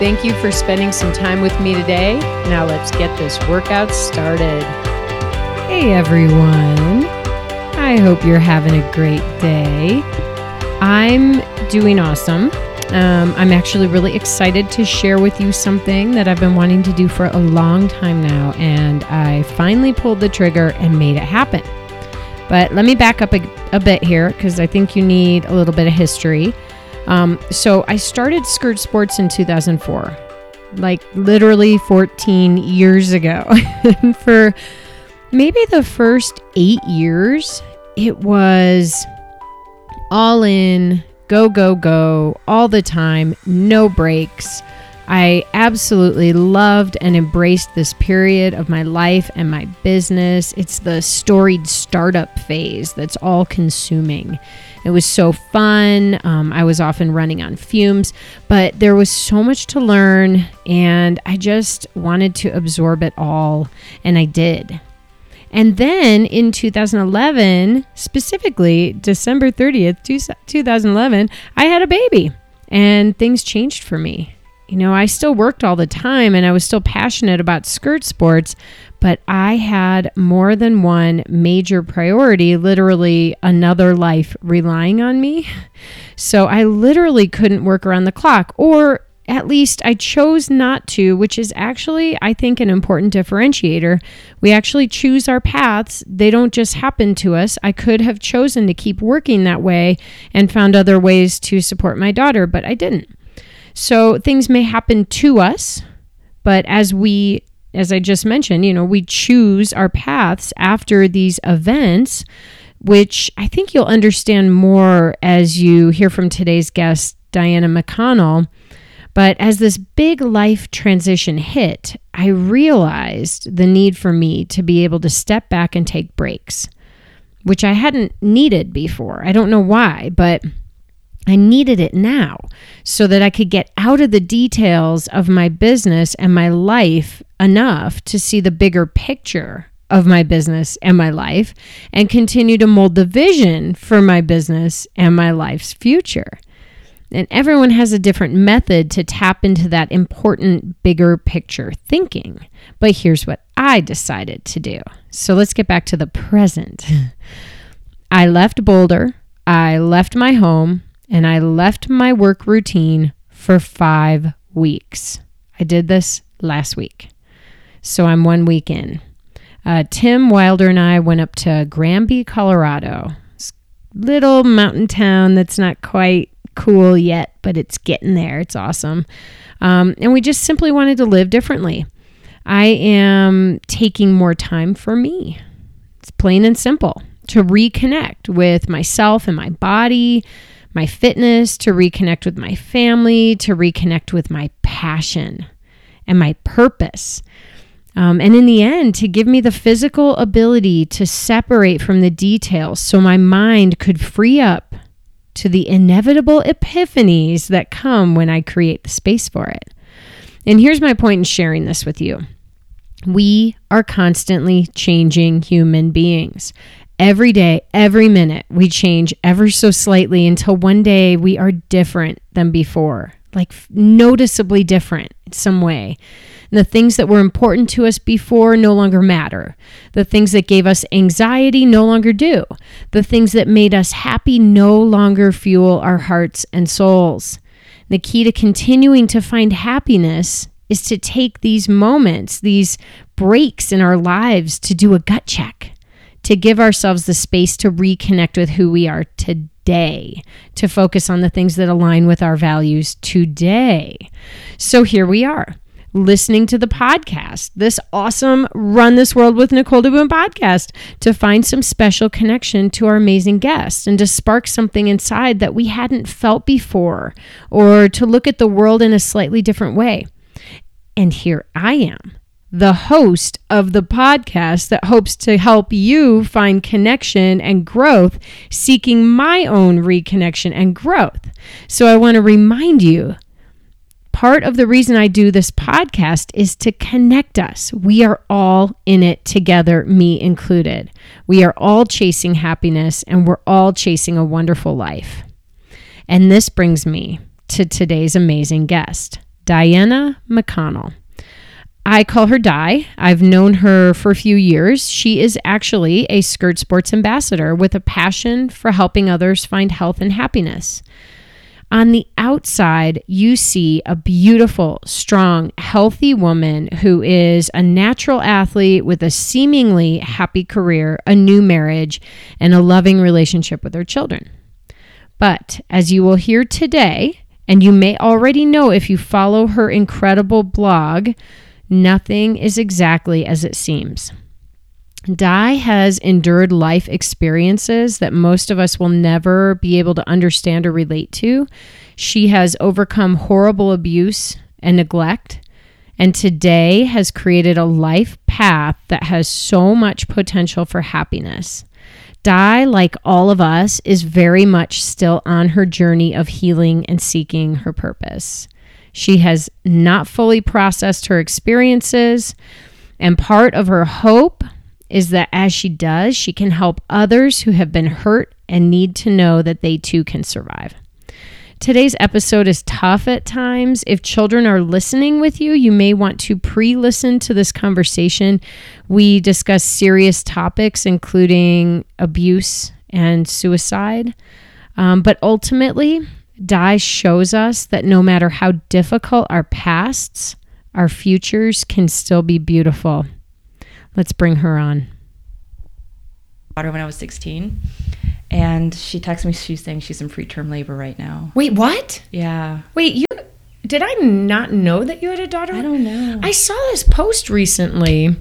Thank you for spending some time with me today. Now let's get this workout started. Hey everyone. I hope you're having a great day. I'm doing awesome. Um, I'm actually really excited to share with you something that I've been wanting to do for a long time now, and I finally pulled the trigger and made it happen. But let me back up a, a bit here because I think you need a little bit of history. Um, so I started Skirt Sports in 2004, like literally 14 years ago. for maybe the first eight years, it was all in, go, go, go, all the time, no breaks. I absolutely loved and embraced this period of my life and my business. It's the storied startup phase that's all consuming. It was so fun. Um, I was often running on fumes, but there was so much to learn, and I just wanted to absorb it all, and I did. And then in 2011, specifically December 30th, 2011, I had a baby, and things changed for me. You know, I still worked all the time and I was still passionate about skirt sports, but I had more than one major priority, literally another life relying on me. So I literally couldn't work around the clock, or at least I chose not to, which is actually, I think, an important differentiator. We actually choose our paths, they don't just happen to us. I could have chosen to keep working that way and found other ways to support my daughter, but I didn't. So things may happen to us, but as we as I just mentioned, you know, we choose our paths after these events, which I think you'll understand more as you hear from today's guest, Diana McConnell. But as this big life transition hit, I realized the need for me to be able to step back and take breaks, which I hadn't needed before. I don't know why, but I needed it now so that I could get out of the details of my business and my life enough to see the bigger picture of my business and my life and continue to mold the vision for my business and my life's future. And everyone has a different method to tap into that important, bigger picture thinking. But here's what I decided to do. So let's get back to the present. I left Boulder, I left my home, and I left my work routine for five weeks. I did this last week. So I'm one week in. Uh, Tim Wilder and I went up to Granby, Colorado. Little mountain town that's not quite cool yet, but it's getting there. It's awesome. Um, and we just simply wanted to live differently. I am taking more time for me. It's plain and simple to reconnect with myself and my body, my fitness, to reconnect with my family, to reconnect with my passion and my purpose. Um, and in the end, to give me the physical ability to separate from the details so my mind could free up to the inevitable epiphanies that come when I create the space for it. And here's my point in sharing this with you we are constantly changing human beings. Every day, every minute, we change ever so slightly until one day we are different than before, like noticeably different in some way. And the things that were important to us before no longer matter. The things that gave us anxiety no longer do. The things that made us happy no longer fuel our hearts and souls. The key to continuing to find happiness is to take these moments, these breaks in our lives to do a gut check to give ourselves the space to reconnect with who we are today, to focus on the things that align with our values today. So here we are. Listening to the podcast, this awesome Run This World with Nicole DeBoom podcast, to find some special connection to our amazing guests and to spark something inside that we hadn't felt before, or to look at the world in a slightly different way. And here I am, the host of the podcast that hopes to help you find connection and growth, seeking my own reconnection and growth. So I want to remind you part of the reason I do this podcast is to connect us. We are all in it together, me included. We are all chasing happiness and we're all chasing a wonderful life. And this brings me to today's amazing guest, Diana McConnell. I call her Di. I've known her for a few years. She is actually a Skirt Sports ambassador with a passion for helping others find health and happiness. On the outside, you see a beautiful, strong, healthy woman who is a natural athlete with a seemingly happy career, a new marriage, and a loving relationship with her children. But as you will hear today, and you may already know if you follow her incredible blog, nothing is exactly as it seems. Di has endured life experiences that most of us will never be able to understand or relate to. She has overcome horrible abuse and neglect, and today has created a life path that has so much potential for happiness. Di, like all of us, is very much still on her journey of healing and seeking her purpose. She has not fully processed her experiences, and part of her hope is that as she does, she can help others who have been hurt and need to know that they too can survive. Today's episode is tough at times. If children are listening with you, you may want to pre listen to this conversation. We discuss serious topics, including abuse and suicide. Um, but ultimately, Di shows us that no matter how difficult our pasts, our futures can still be beautiful. Let's bring her on. Daughter when I was 16, and she texted me. She's saying she's in preterm labor right now. Wait, what? Yeah, Wait, you did I not know that you had a daughter? I don't know. I saw this post recently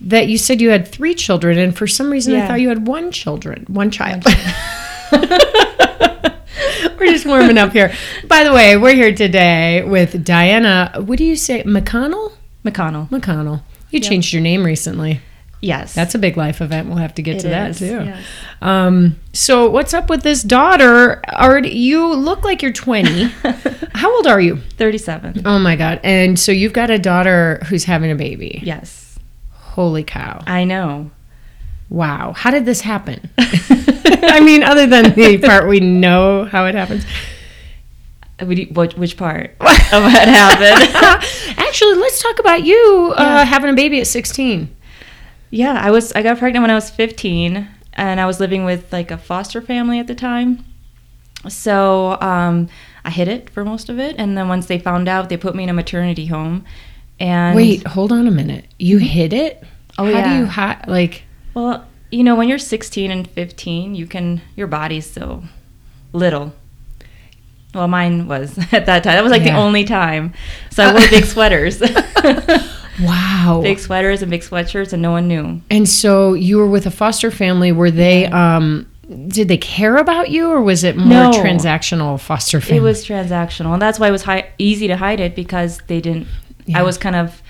that you said you had three children, and for some reason I thought you had one children, one child. we're just warming up here. By the way, we're here today with Diana. What do you say, McConnell? McConnell. McConnell. You changed your name recently. Yes, That's a big life event. We'll have to get It to that is, too. yes. Um, so what's up with this daughter? Already, you look like you're 20. How old are you? 37. Oh my god! And so you've got a daughter who's having a baby. Yes, Holy cow! I know. Wow! How did this happen? I mean, other than the part we know how it happens. What Which, part of what happened? Actually, let's talk about you uh, having a baby at 16. yeah, I was. I got pregnant when I was 15, and I was living with like a foster family at the time. So um, I hid it for most of it, and then once they found out, they put me in a maternity home. And Wait, hold on a minute. You hid it? Oh, How do you hide? Like, Well, you know, when you're 16 and 15, you can your body's so little. Well, mine was at that time. That was like Yeah. the only time. So I wore big sweaters, wow. big sweaters and big sweatshirts, and no one knew. And so you were with a foster family. Were they? um Did they care about you, or was it more No. transactional foster family? It was transactional, and that's why it was hi- easy to hide it because they didn't. Yeah. I was kind of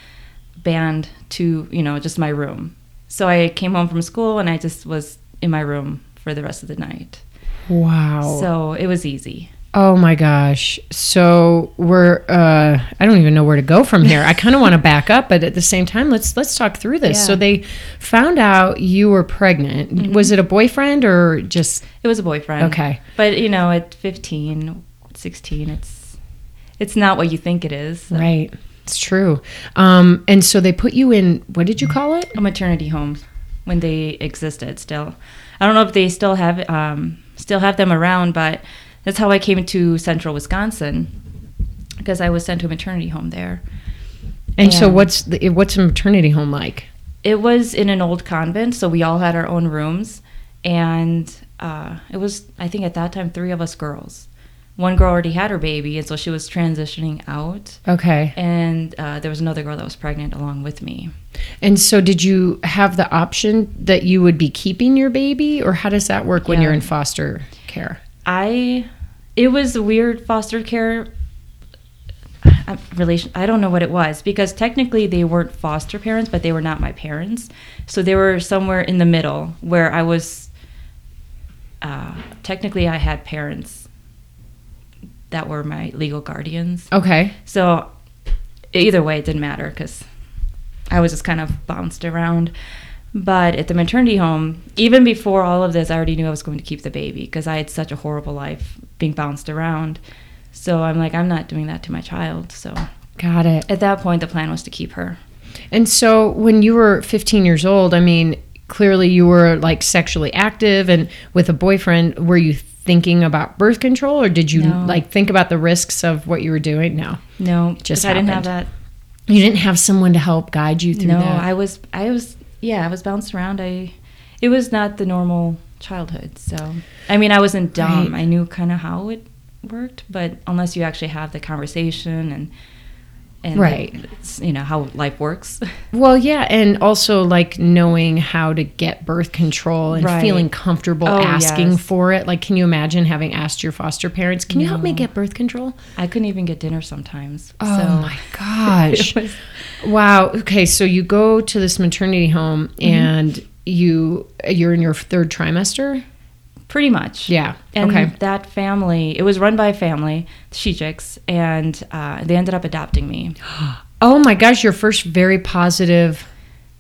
banned to you know just my room. So I came home from school and I just was in my room for the rest of the night. wow. So it was easy. Oh my gosh. So we're uh I don't even know where to go from here. I kind of want to back up, but at the same time, let's let's talk through this. Yeah. So they found out you were pregnant. Was it a boyfriend or just It was a boyfriend. okay. But you know, at 15, 16, it's it's not what you think it is. So- Right. It's true. Um and so they put you in what did you call it? A maternity home when they existed still. I don't know if they still have um, still have them around, but that's how I came to Central Wisconsin because I was sent to a maternity home there. And so what's the what's a maternity home like? It was in an old convent, so we all had our own rooms, and uh, it was I think at that time three of us girls. One girl already had her baby, and so she was transitioning out. Okay. and uh, there was another girl that was pregnant along with me. And so did you have the option that you would be keeping your baby or how does that work when you're in foster care? I, it was weird foster care. uh, relation. I don't know what it was because technically they weren't foster parents, but they were not my parents. So they were somewhere in the middle where I was. Uh, technically, I had parents that were my legal guardians. Okay. So either way, it didn't matter because I was just kind of bounced around. But at the maternity home, even before all of this, I already knew I was going to keep the baby because I had such a horrible life being bounced around. So I'm like, I'm not doing that to my child. So Got it. at that point, the plan was to keep her. And so when you were 15 years old, I mean, clearly you were like sexually active and with a boyfriend. Were you thinking about birth control or did you No. like think about the risks of what you were doing? No. No, Just I didn't have that. You didn't have someone to help guide you through No, that. I was, I was, yeah, I was bounced around. I, it was not the normal childhood. So, I mean, I wasn't dumb. Right. I knew kind of how it worked, but unless you actually have the conversation and, and Right. you know how life works. Well, yeah, and also like knowing how to get birth control and Right. feeling comfortable Oh, asking yes. for it. Like, can you imagine having asked your foster parents, "Can you help me get birth control?" I couldn't even get dinner sometimes. Oh so my gosh! was- wow. Okay, so you go to this maternity home Mm-hmm. and you you're in your third trimester. Pretty much. Yeah. And okay. that family, it was run by a family, the Shejiks, and uh, they ended up adopting me. Oh my gosh! Your first very positive,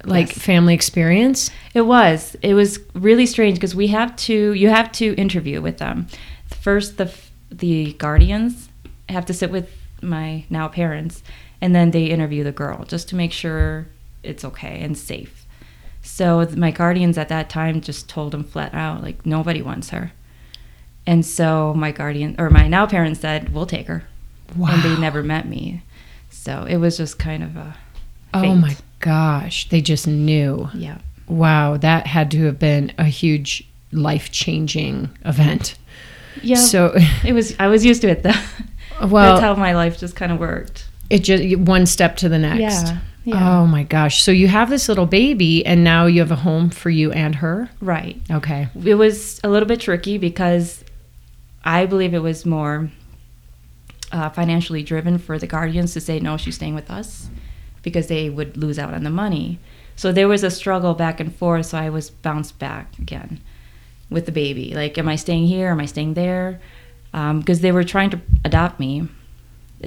like Yes. family experience. It was. It was really strange because we have to. You have to interview with them. First, the the guardians have to sit with my now parents, and then they interview the girl just to make sure it's okay and safe. So my guardians at that time just told them flat out, like nobody wants her. And so my guardian or my now parents said, "We'll take her," Wow. and they never met me. So it was just kind of a. Oh my gosh! They just knew. Yeah. Wow, that had to have been a huge life changing event. Yeah. So, it was. I was used to it though. well, That's how my life just kind of worked. it just one step to the next. Yeah, yeah. Oh my gosh. So you have this little baby and now you have a home for you and her? Right. Okay. It was a little bit tricky because I believe it was more uh, financially driven for the guardians to say, no, she's staying with us because they would lose out on the money. So there was a struggle back and forth. So I was bounced back again with the baby. Like, am I staying here? Am I staying there? Because they were trying to adopt me,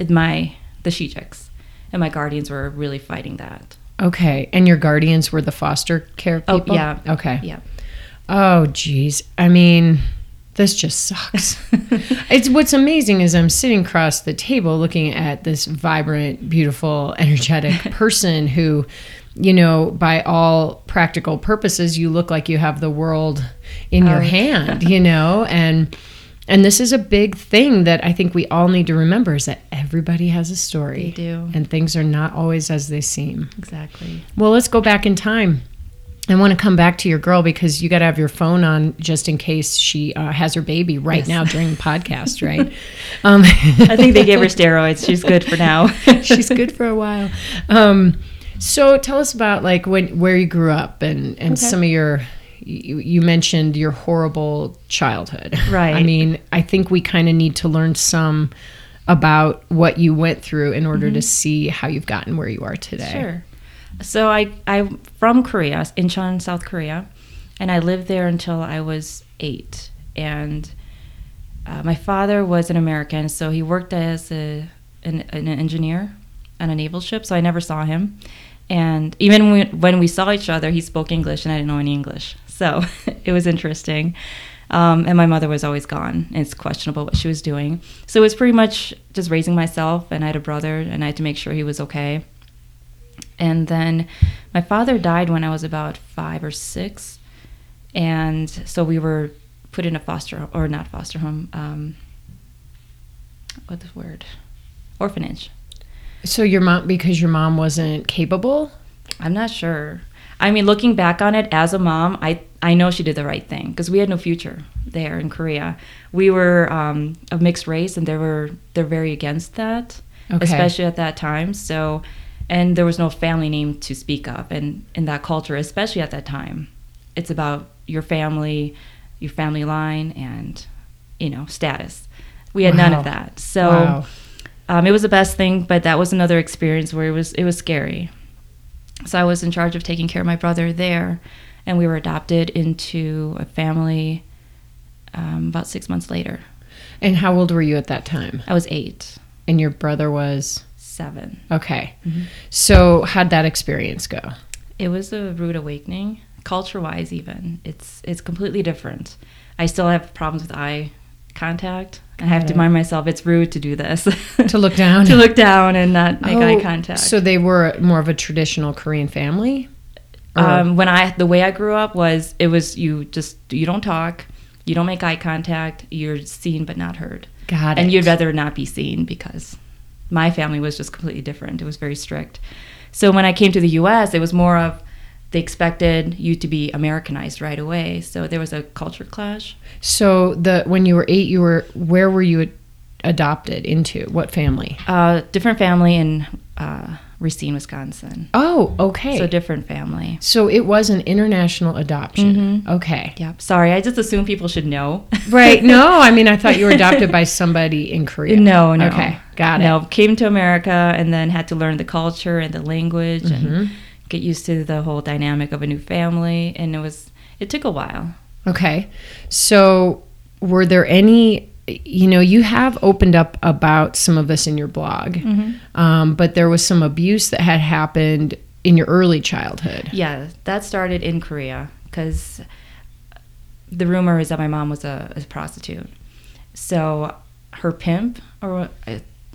my the Shejiks, and my guardians were really fighting that. Okay. And your guardians were the foster care people. Oh, people? yeah. Okay. Yeah. Oh geez. I mean, this just sucks. it's what's amazing is I'm sitting across the table looking at this vibrant, beautiful, energetic person who, you know, by all practical purposes, you look like you have the world in your Oh. hand, you know, and and this is a big thing that I think we all need to remember is that everybody has a story. They do. And things are not always as they seem. Exactly. Well, let's go back in time. I want to come back to your girl because you got to have your phone on just in case she uh, has her baby right Yes. now during the podcast, right? Um, I think they gave her steroids. She's good for now. She's good for a while. Um, so tell us about like when where you grew up and and Okay. some of your. You, you mentioned your horrible childhood. Right. I mean, I think we kind of need to learn some about what you went through in order to see how you've gotten where you are today. Mm-hmm. Sure. So I I'm from Korea, Incheon, South Korea, and I lived there until I was eight. And uh, my father was an American, so he worked as a an, an engineer on a naval ship. So I never saw him. And even when, when we saw each other, he spoke English, and I didn't know any English. So it was interesting. Um, and my mother was always gone. It's questionable what she was doing. So it was pretty much just raising myself, and I had a brother, and I had to make sure he was okay. And then my father died when I was about five or six. And so we were put in a foster, or not foster home, um, what's the word? Orphanage. So your mom, because your mom wasn't capable. I'm not sure. I mean, looking back on it as a mom, I, I know she did the right thing because we had no future there in Korea. We were um, of mixed race, and they were they're very against that, Okay. especially at that time. So, and there was no family name to speak of, and in that culture, especially at that time, it's about your family, your family line, and you know status. We had none of that. So. Wow. Um, it was the best thing, but that was another experience where it was it was scary. So I was in charge of taking care of my brother there, and we were adopted into a family um, about six months later. And how old were you at that time? I was eight, And your brother was seven. okay. So how'd that experience go? It was a rude awakening, culture-wise. Even it's it's completely different. I still have problems with eye contact. I have to remind myself it's rude to do this. To look down. to look down and not make eye Oh, contact. So they were more of a traditional Korean family. Or- um, when I the way I grew up was it was you just you don't talk, you don't make eye contact, you're seen but not heard, Got it. and you'd rather not be seen because my family was just completely different. It was very strict. So when I came to the U.S., it was more of they expected you to be Americanized right away. So there was a culture clash. So the when you were eight, you were where were you adopted into? What family? Uh, different family in uh, Racine, Wisconsin. Oh, okay. So different family. So it was an international adoption. Mhm. Okay. Yep. Sorry, I just assume people should know. Right. No, I mean I thought you were adopted by somebody in Korea. No, no. Okay, got it. No, came to America and then had to learn the culture and the language Mhm. and get used to the whole dynamic of a new family. And it was, it took a while. Okay. So, were there any, you know, you have opened up about some of this in your blog, um, but there was some abuse that had happened in your early childhood. Yeah, that started in Korea because the rumor is that my mom was a, a prostitute. So her pimp, or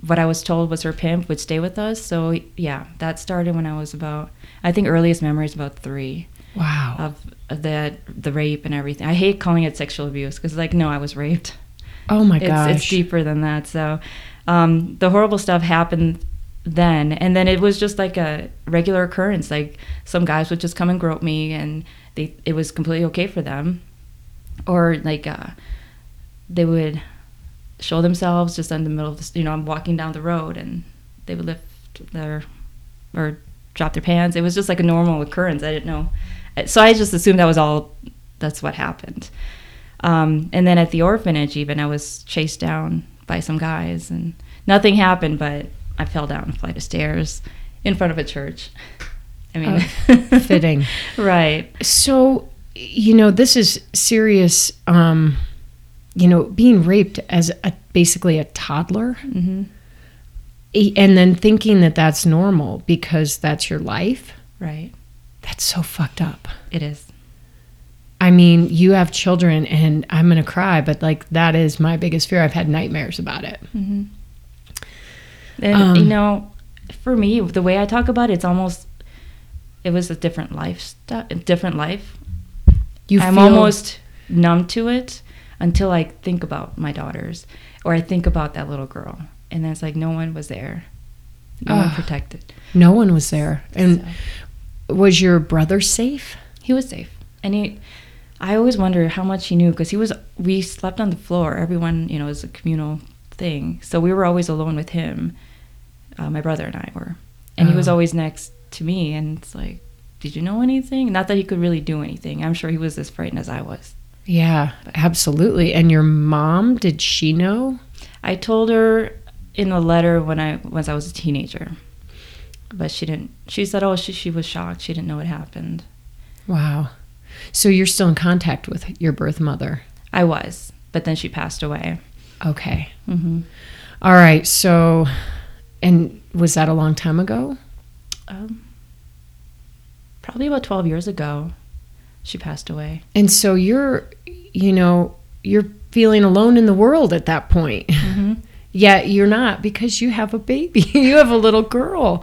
what I was told was her pimp, would stay with us. So yeah, that started when I was about, I think earliest memory is about three. Wow. of of the the rape and everything. I hate calling it sexual abuse because like no, I was raped. Oh my It's gosh. it's deeper than that. So um, the horrible stuff happened then, and then it was just like a regular occurrence. Like some guys would just come and grope me, and they it was completely okay for them, or like uh, they would show themselves just in the middle of the you know I'm walking down the road and they would lift their or drop their pants. It was just like a normal occurrence. I didn't know, so I just assumed that was all. That's what happened. Um, and then at the orphanage, even I was chased down by some guys, and nothing happened, but I fell down a flight of stairs in front of a church. I mean, fitting. right? So, you know, this is serious. Um, you know, being raped as a, basically a toddler, hmm e- and then thinking that that's normal because that's your life. Right. That's so fucked up. It is. I mean, you have children, and I'm gonna cry, but like that is my biggest fear. I've had nightmares about it. hmm And Um, you know, for me, the way I talk about it, it's almost it was a different lifestyle, different life. You I'm feel- almost numb to it until I think about my daughters or I think about that little girl, and then it's like no one was there, no one protected. no one was there, and So, was your brother safe? he was safe, and he. I always wonder how much he knew because he was. We slept on the floor. Everyone, you know, is a communal thing, so we were always alone with him. Uh, my brother and I were, and he was Oh. always next to me. And it's like, did you know anything? Not that he could really do anything. I'm sure he was as frightened as I was. Yeah, absolutely. And your mom, did she know? I told her in a letter when I once I was a teenager, but she didn't. She said, "Oh, she she was shocked. She didn't know what happened." Wow. So you're still in contact with your birth mother. I was, but then she passed away. Okay. hmm All right. So, and was that a long time ago? Um, probably about twelve years ago, she passed away. And so you're, you know, you're feeling alone in the world at that point. hmm Yet you're not because you have a baby. you have a little girl.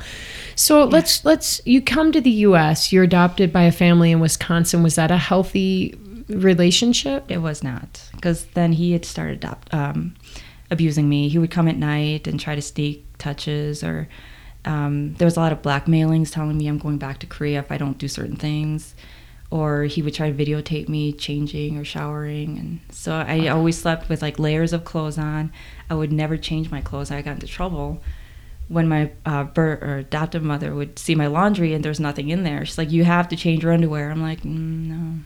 So let's let's you come to the US, you're adopted by a family in Wisconsin. Was that a healthy relationship? It was not because then he had started adopt, um, abusing me. He would come at night and try to sneak touches, or um, there was a lot of blackmailings telling me I'm going back to Korea if I don't do certain things, or he would try to videotape me changing or showering, and so I always slept with like layers of clothes on. I would never change my clothes. I got into trouble when my uh, birth or adoptive mother would see my laundry and there's nothing in there. She's like, "You have to change your underwear." I'm like, mm, "No."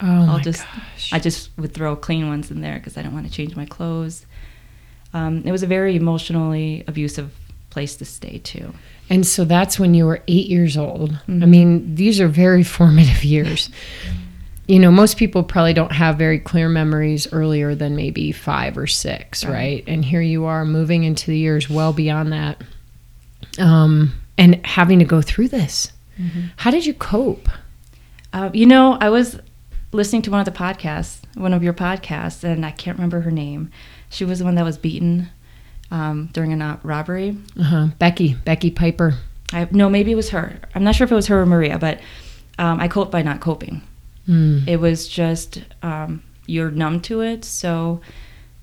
Oh I'll just- gosh. I just would throw clean ones in there because I didn't want to change my clothes. um, it was a very emotionally abusive place to stay too. And so that's when you were eight years old. I Mhm. mean, these are very formative years. You know, most people probably don't have very clear memories earlier than maybe five or six, Right. right? And here you are moving into the years well beyond that um, and having to go through this. How did you cope? Uh, you know, I was listening to one of the podcasts, one of your podcasts, and I can't remember her name. She was the one that was beaten um, during a not- robbery. Uh-huh. Becky, Becky Piper. I no, maybe it was her. I'm not sure if it was her or Maria, but um, I coped by not coping. Mm. It was just um, you're numb to it, so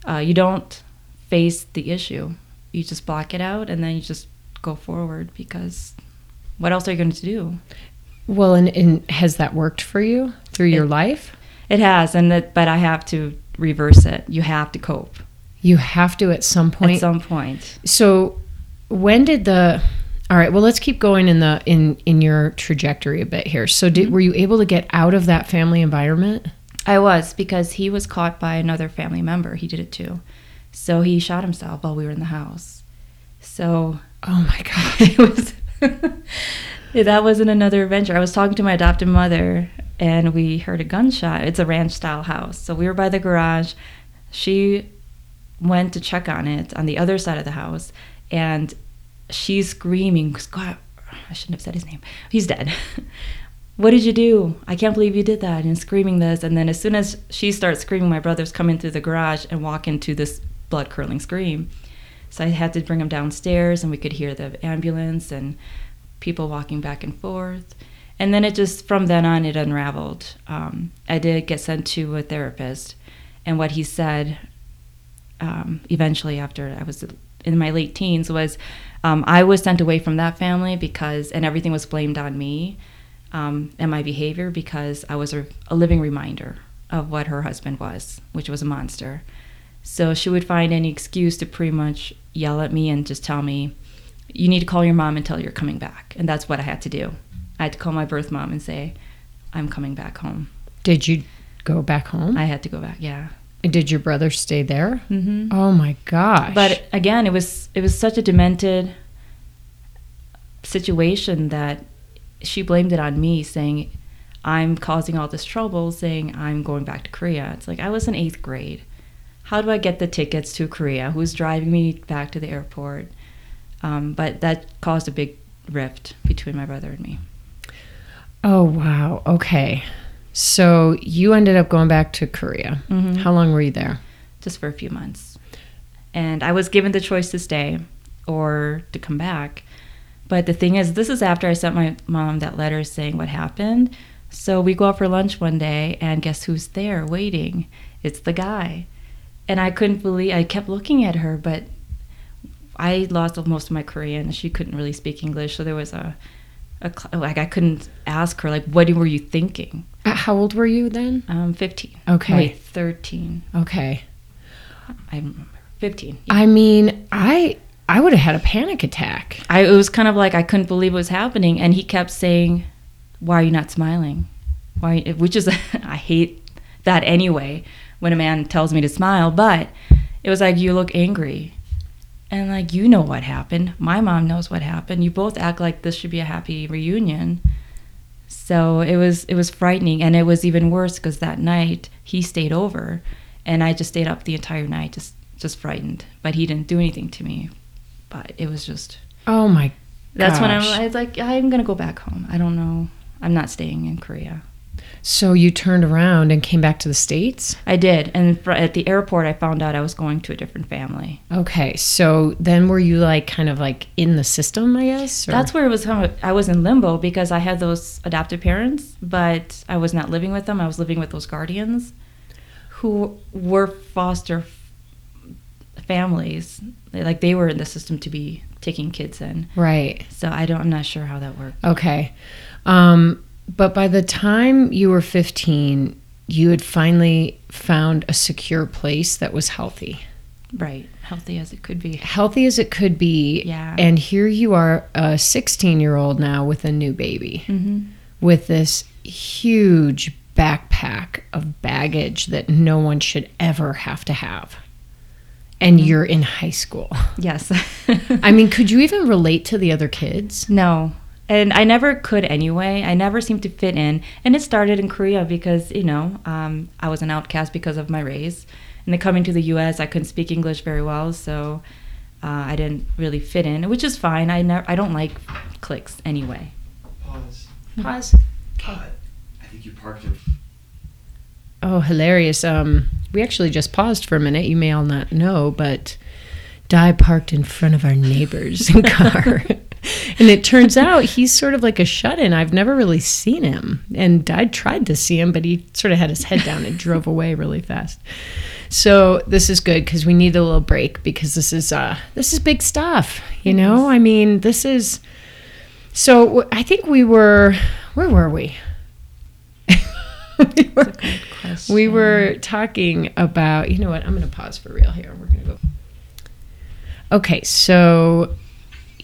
uh, you don't face the issue. You just block it out, and then you just go forward because what else are you going to do? Well, and, and has that worked for you through your life? It has, and that, but I have to reverse it. You have to cope You have to at some point. at some point. so when did the all right well let's keep going in the in in your trajectory a bit here so did mm-hmm. were you able to get out of that family environment I was because he was caught by another family member. He did it too, so he shot himself while we were in the house. So oh my god it was that wasn't another adventure. I was talking to my adopted mother and we heard a gunshot. It's a ranch style house. So we were by the garage. She went to check on it on the other side of the house and she's screaming, God, I shouldn't have said his name. He's dead. what did you do? I can't believe you did that. And screaming this. And then as soon as she starts screaming, my brother's coming through the garage and walk into this blood curdling scream. So I had to bring him downstairs, and we could hear the ambulance and people walking back and forth. And then it just, from then on, it unraveled. Um, I did get sent to a therapist, and what he said um, eventually, after I was in my late teens, was um, I was sent away from that family because, and everything was blamed on me um, and my behavior because I was a, a living reminder of what her husband was, which was a monster. So she would find any excuse to pretty much yell at me and just tell me, you need to call your mom and tell her you're coming back. And that's what I had to do. I had to call my birth mom and say, I'm coming back home. did you go back home I had to go back, yeah. Did your brother stay there hmm oh my gosh But again, it was it was such a demented situation that she blamed it on me, saying I'm causing all this trouble, saying I'm going back to Korea. It's like I was in eighth grade. How do I get the tickets to Korea? Who's driving me back to the airport? Um, but that caused a big rift between my brother and me. oh wow okay so you ended up going back to korea Mhm. how long were you there just for a few months. And I was given the choice to stay or to come back. But the thing is, this is after I sent my mom that letter saying what happened. So we go out for lunch one day, and guess who's there waiting? It's the guy. And I couldn't believe, I kept looking at her, but I lost most of my Korean. She couldn't really speak English. So there was a, a like, I couldn't ask her, like, what were you thinking? Uh, how old were you then Um, 15. Okay. Wait, 13. okay I'm 15. yeah. i mean i i would have had a panic attack I it was kind of like I couldn't believe what was happening, and he kept saying, "Why are you not smiling?" Why, which is I hate that anyway when a man tells me to smile, but it was like you look angry, and like you know what happened. My mom knows what happened. You both act like this should be a happy reunion. So it was it was frightening, and it was even worse because that night he stayed over, and I just stayed up the entire night, just just frightened. But he didn't do anything to me. But it was just oh my that's when Gosh. I was like, I'm gonna go back home. I don't know. I'm not staying in Korea. So you turned around and came back to the States? I did, and fr- at the airport, I found out I was going to a different family. Okay. So then were you like kind of like in the system, I guess? or- That's where it was. I was in limbo because I had those adopted parents, but I was not living with them. I was living with those guardians, who were foster f- families. Like they were in the system to be taking kids in. right. So I don't. I'm not sure how that worked. Okay. Um, but by the time you were 15, you had finally found a secure place that was healthy. Right, healthy as it could be. Healthy as it could be. Yeah. And here you are, a 16 year old now with a new baby, hmm with this huge backpack of baggage that no one should ever have to have. and you're in high school. Yes. I mean, could you even relate to the other kids? no. And I never could anyway. I never seemed to fit in. And it started in Korea because, you know, um, I was an outcast because of my race. And then coming to the US, I couldn't speak English very well. So uh, I didn't really fit in, which is fine. I, never, I don't like cliques anyway. Pause. Pause. Cut. I think you parked your. Oh, hilarious. Um, we actually just paused for a minute. You may all not know, but Di parked in front of our neighbor's car. and it turns out he's sort of like a shut in. I've never really seen him. And I tried to see him, but he sort of had his head down and drove away really fast. So this is good because we need a little break because this is uh this is big stuff, you know? I mean, this is so I think we were where were we? we, were, we were talking about, you know what? I'm going to pause for real here. We're going to go. Okay, so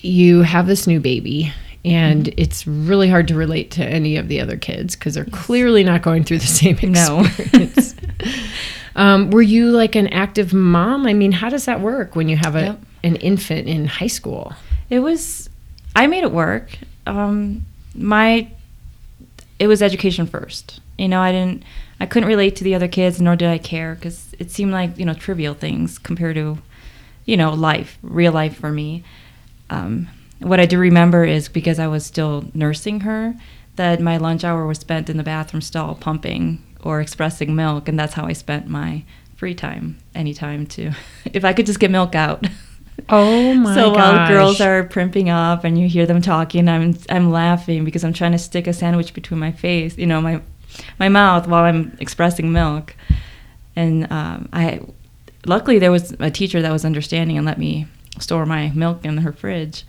you have this new baby, and it's really hard to relate to any of the other kids because they're clearly not going through the same No. experience. um, were you like an active mom? I mean, how does that work when you have a, Yep. an infant in high school? It was. I made it work. Um, my. It was education first. You know, I didn't. I couldn't relate to the other kids, nor did I care because it seemed like you know trivial things compared to, you know, life, real life for me. Um, what I do remember is because I was still nursing her, that my lunch hour was spent in the bathroom stall pumping or expressing milk, and that's how I spent my free time. Anytime to, if I could just get milk out. Oh my so while gosh. girls are primping up and you hear them talking, I'm I'm laughing because I'm trying to stick a sandwich between my face, you know, my my mouth while I'm expressing milk. And um, I luckily there was a teacher that was understanding and let me store my milk in her fridge.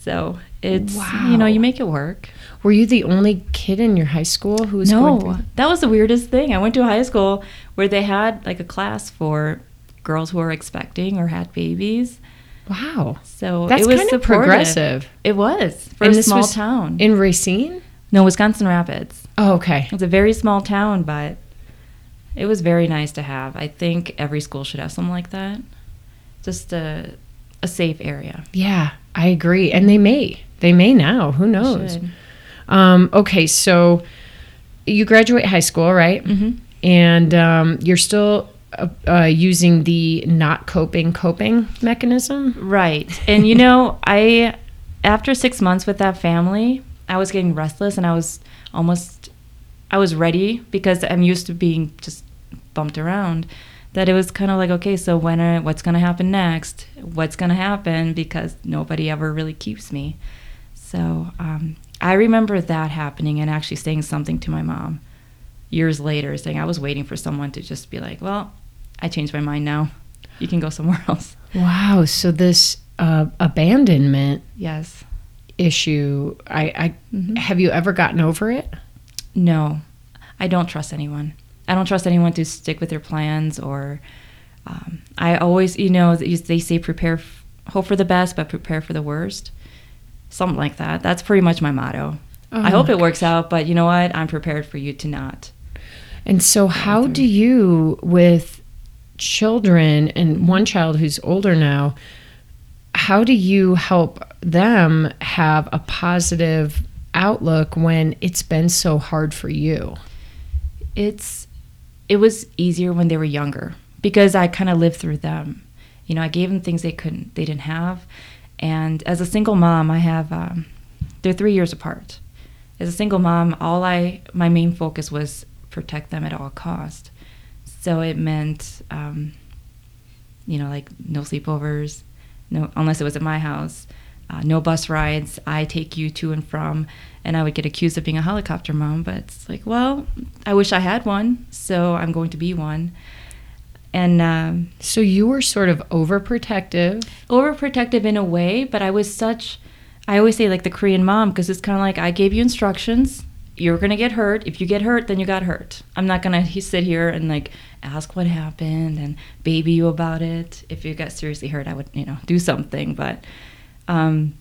So it's you know you make it work. Were you the only kid in your high school who was going No, that was the weirdest thing. I went to a high school where they had like a class for girls who were expecting or had babies. Wow. So That's it was kind of progressive. It was for And a small town. In Racine? no, Wisconsin Rapids. Oh, okay. It's a very small town, but it was very nice to have. I think every school should have something like that. Just a a safe area. Yeah, I agree. And they may. They may now. Who knows? Um, okay, so you graduate high school, right? Mhm. And um, you're still uh, uh, using the not coping coping mechanism. Right. And you know, I after 6 months with that family, I was getting restless and I was almost I was ready because I'm used to being just bumped around. That it was kind of like, okay, so when are, what's going to happen next? What's going to happen because nobody ever really keeps me. So um, I remember that happening and actually saying something to my mom years later, saying I was waiting for someone to just be like, well, I changed my mind now. You can go somewhere else. Wow. So this uh, abandonment Yes. issue, I, I Mhm. have you ever gotten over it? No, I don't trust anyone. I don't trust anyone to stick with their plans or. Um, I always, you know, they say prepare, hope for the best, but prepare for the worst. Something like that. That's pretty much my motto. I hope Oh it works out, but you know what? I'm prepared for you to not. And so, how do you, with children and one child who's older now, how do you help them have a positive outlook when it's been so hard for you? It's, it was easier when they were younger because I kind of lived through them. You know, I gave them things they couldn't, they didn't have, and as a single mom, I have, um, they're three years apart. As a single mom, all I, my main focus was protect them at all cost. So it meant, um, you know, like no sleepovers, no unless it was at my house, uh, no bus rides. I take you to and from, and I would get accused of being a helicopter mom. But it's like, well, I wish I had one, so I'm going to be one. And um, So, you were sort of overprotective. overprotective in a way, but I was such. I always say like the Korean mom because it's kind of like I gave you instructions. You're gonna get hurt. If you get hurt, then you got hurt. I'm not gonna he- sit here and like ask what happened and baby you about it. If you got seriously hurt, I would you know do something. But um,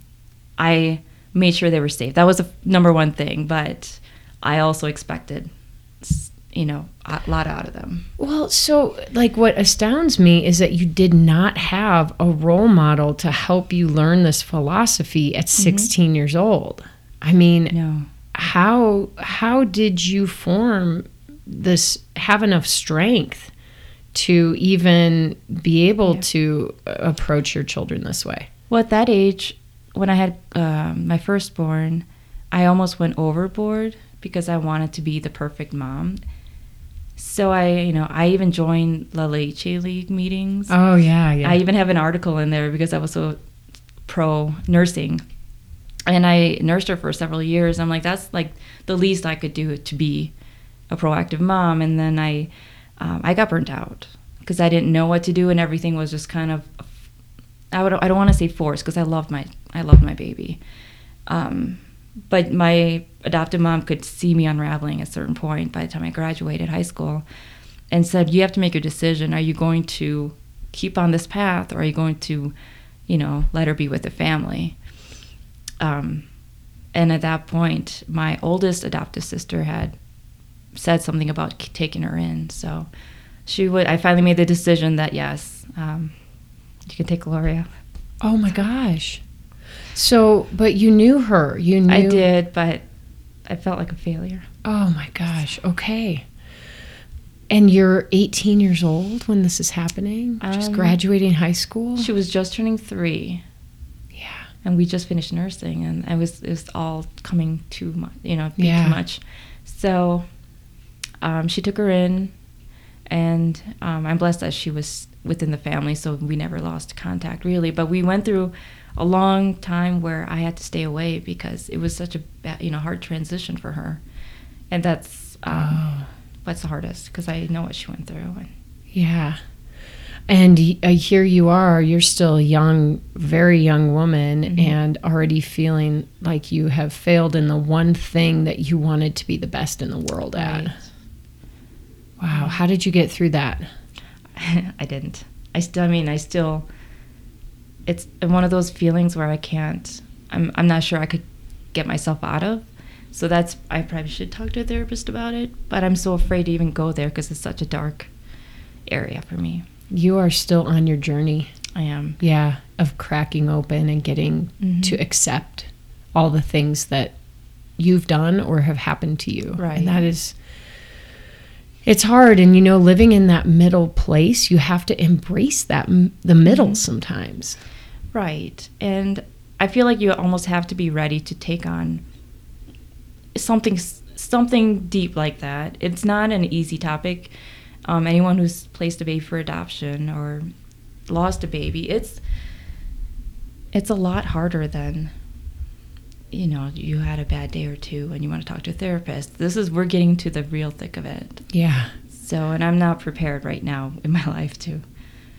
I made sure they were safe. That was the number one thing. But I also expected, you know, a lot out of them. Well, so like what astounds me is that you did not have a role model to help you learn this philosophy at 16 years old. I mean, No. how how did you form this have enough strength to even be able Yeah. to approach your children this way? Well, at that age, when I had um, my firstborn, I almost went overboard because I wanted to be the perfect mom. So I, you know, I even joined La Leche League meetings. Oh yeah, yeah. I even have an article in there because I was so pro nursing. And I nursed her for several years. I'm like, that's like the least I could do to be a proactive mom. And then I, um, I got burnt out because I didn't know what to do, and everything was just kind of, I would, I don't want to say forced because I loved my, I loved my baby, um, but my adoptive mom could see me unraveling at a certain point by the time I graduated high school, and said, you have to make a decision. Are you going to keep on this path, or are you going to, you know, let her be with the family? Um, and at that point, my oldest adoptive sister had said something about taking her in. So she would. I finally made the decision that yes, um, you can take Gloria. oh my gosh. So, but you knew her. You knew I did, but I felt like a failure. Oh my gosh. Okay. And you're 18 years old when this is happening? just Um, graduating high school? She was just turning three, yeah. and we just finished nursing, and it was it was all coming too much, you know, Yeah. too much. So um, she took her in, and um, I'm blessed that she was within the family, so we never lost contact really. But we went through a long time where I had to stay away because it was such a bad, you know hard transition for her, and that's um, Oh. what's the hardest because I know what she went through. And Yeah. And uh, here you are, you're still a young, very young woman, Mhm. and already feeling like you have failed in the one thing that you wanted to be the best in the world at. Wow. How did you get through that? I didn't. I still. I mean, I still. It's one of those feelings where I can't. I'm. I'm not sure I could get myself out of. So that's. I probably should talk to a therapist about it. But I'm so afraid to even go there because it's such a dark area for me. You are still on your journey. I am. Yeah, of cracking open and getting Mhm. to accept all the things that you've done or have happened to you. Right. And that is it's hard and you know living in that middle place, you have to embrace that the middle Mhm. sometimes. Right. And I feel like you almost have to be ready to take on something something deep like that. It's not an easy topic. Um, anyone who's placed a baby for adoption or lost a baby, it's it's a lot harder than you know you had a bad day or two and you want to talk to a therapist. This is we're getting to the real thick of it. Yeah. So, and I'm not prepared right now in my life to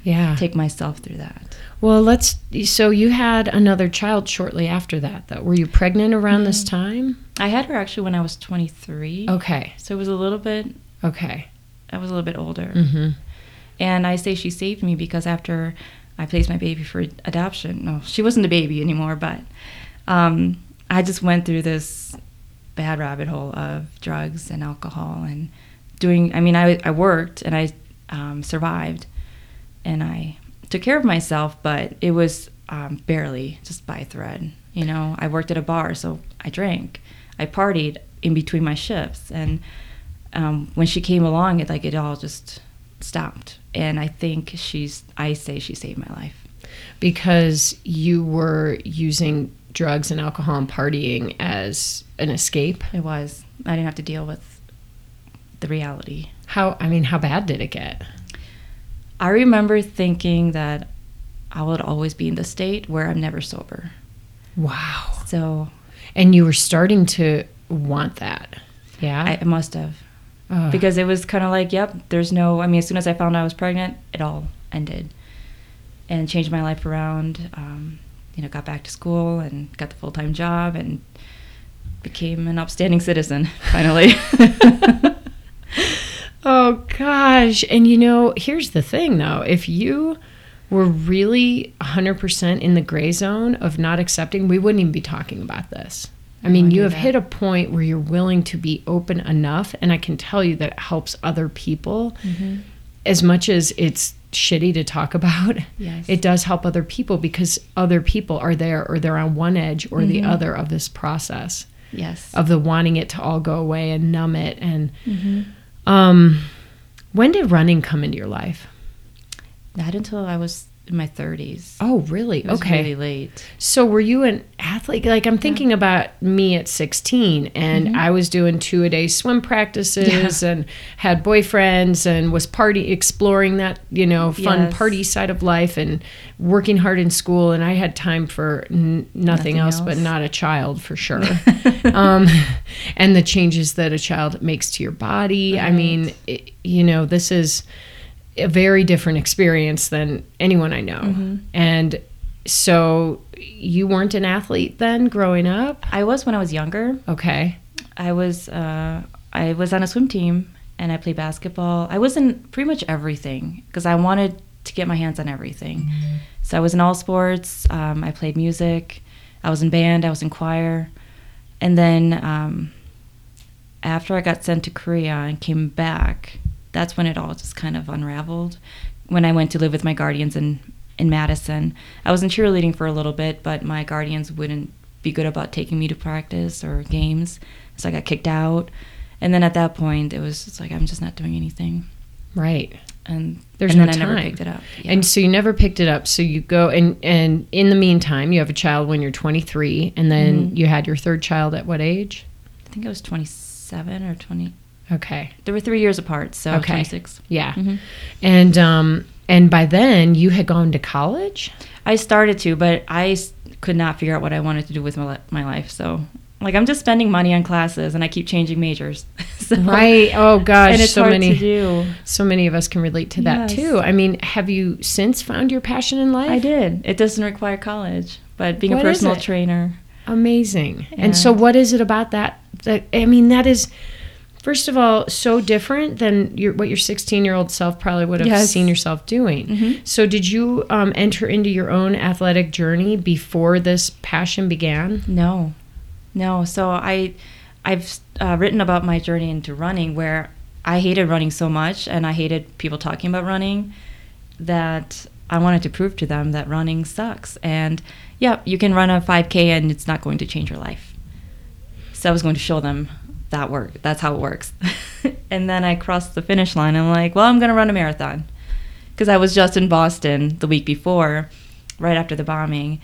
Yeah. take myself through that. well, let's so you had another child shortly after that. Though. Were you pregnant around this Mhm. time? I had her actually when I was 23. Okay. So it was a little bit, Okay. I was a little bit older. Mhm. And I say she saved me because after I placed my baby for adoption, no, she wasn't a baby anymore, but um, I just went through this bad rabbit hole of drugs and alcohol and doing, I mean, I, I worked and I um, survived and I took care of myself, but it was um, barely just by thread. You know, I worked at a bar, so I drank. I partied in between my shifts. And um, when she came along, it like it all just stopped. And I think she's, I say she saved my life. Because you were using drugs and alcohol and partying as an escape. It was. I didn't have to deal with the reality. How I mean, how bad did it get? I remember thinking that I would always be in the state where I'm never sober. Wow. So And you were starting to want that. Yeah. I, I must have. Because it was kind of like, yep, there's no, I mean, as soon as I found out I was pregnant, it all ended and changed my life around. Um, you know, got back to school and got the full time job and became an upstanding citizen finally. Oh gosh. And you know, here's the thing though. If you were really 100% in the gray zone of not accepting, we wouldn't even be talking about this. I mean, you have that. hit a point where you're willing to be open enough, and I can tell you that it helps other people Mm-hmm. as much as it's shitty to talk about. Yes. It does help other people because other people are there or they're on one edge or the Mhm. other of this process Yes. of the wanting it to all go away and numb it. And Mhm. um, when did running come into your life? Not until I was in my 30s. Oh, really? Okay. really late. So were you an athlete? Like I'm thinking about me at 16 and Mhm. I was doing two a day swim practices and had boyfriends and was party exploring that, you know, fun Yes. party side of life and working hard in school and I had time for n- nothing, Nothing else, but not a child for sure. um, and the changes that a child makes to your body. I mean, it, you know, this is a very different experience than anyone I know. Mhm. And so you weren't an athlete then growing up? I was when I was younger. Okay. I was uh, I was on a swim team and I played basketball. I was in pretty much everything because I wanted to get my hands on everything. So I was in all sports. Um, I played music. I was in band. I was in choir. And then um, after I got sent to Korea and came back, that's when it all just kind of unraveled. When I went to live with my guardians in in Madison, I was in cheerleading for a little bit, but my guardians wouldn't be good about taking me to practice or games, so I got kicked out. And then at that point, it was just like I'm just not doing anything, Right. and There's and no then I never time. picked it up. Yeah. And so you never picked it up. So you go and and in the meantime, you have a child when you're 23 and then Mhm. you had your third child at what age? I think I was 27 or 20. Okay. They were three years apart, so Okay. 26. Yeah. Mhm. And um and by then you had gone to college? I started to, but I could not figure out what I wanted to do with my, my life. So, like, I'm just spending money on classes, and I keep changing majors. so, Right. Oh gosh, and it's so hard many to do. so many of us can relate to that Yes. too. I mean, have you since found your passion in life? I did. It doesn't require college, but being What a personal trainer. Amazing. And Yeah. so, what is it about that? That I mean, that is first of all so different than your what your 16 year old self probably would have Yes. seen yourself doing. Mhm. So, did you um, enter into your own athletic journey before this passion began? No, no. So I, I've uh, written about my journey into running, where I hated running so much, and I hated people talking about running, that I wanted to prove to them that running sucks. And yeah, you can run a 5K, and it's not going to change your life. So I was going to show them that work. That's how it works. and then I crossed the finish line. I'm like, well, I'm going to run a marathon because I was just in Boston the week before, right after the bombing,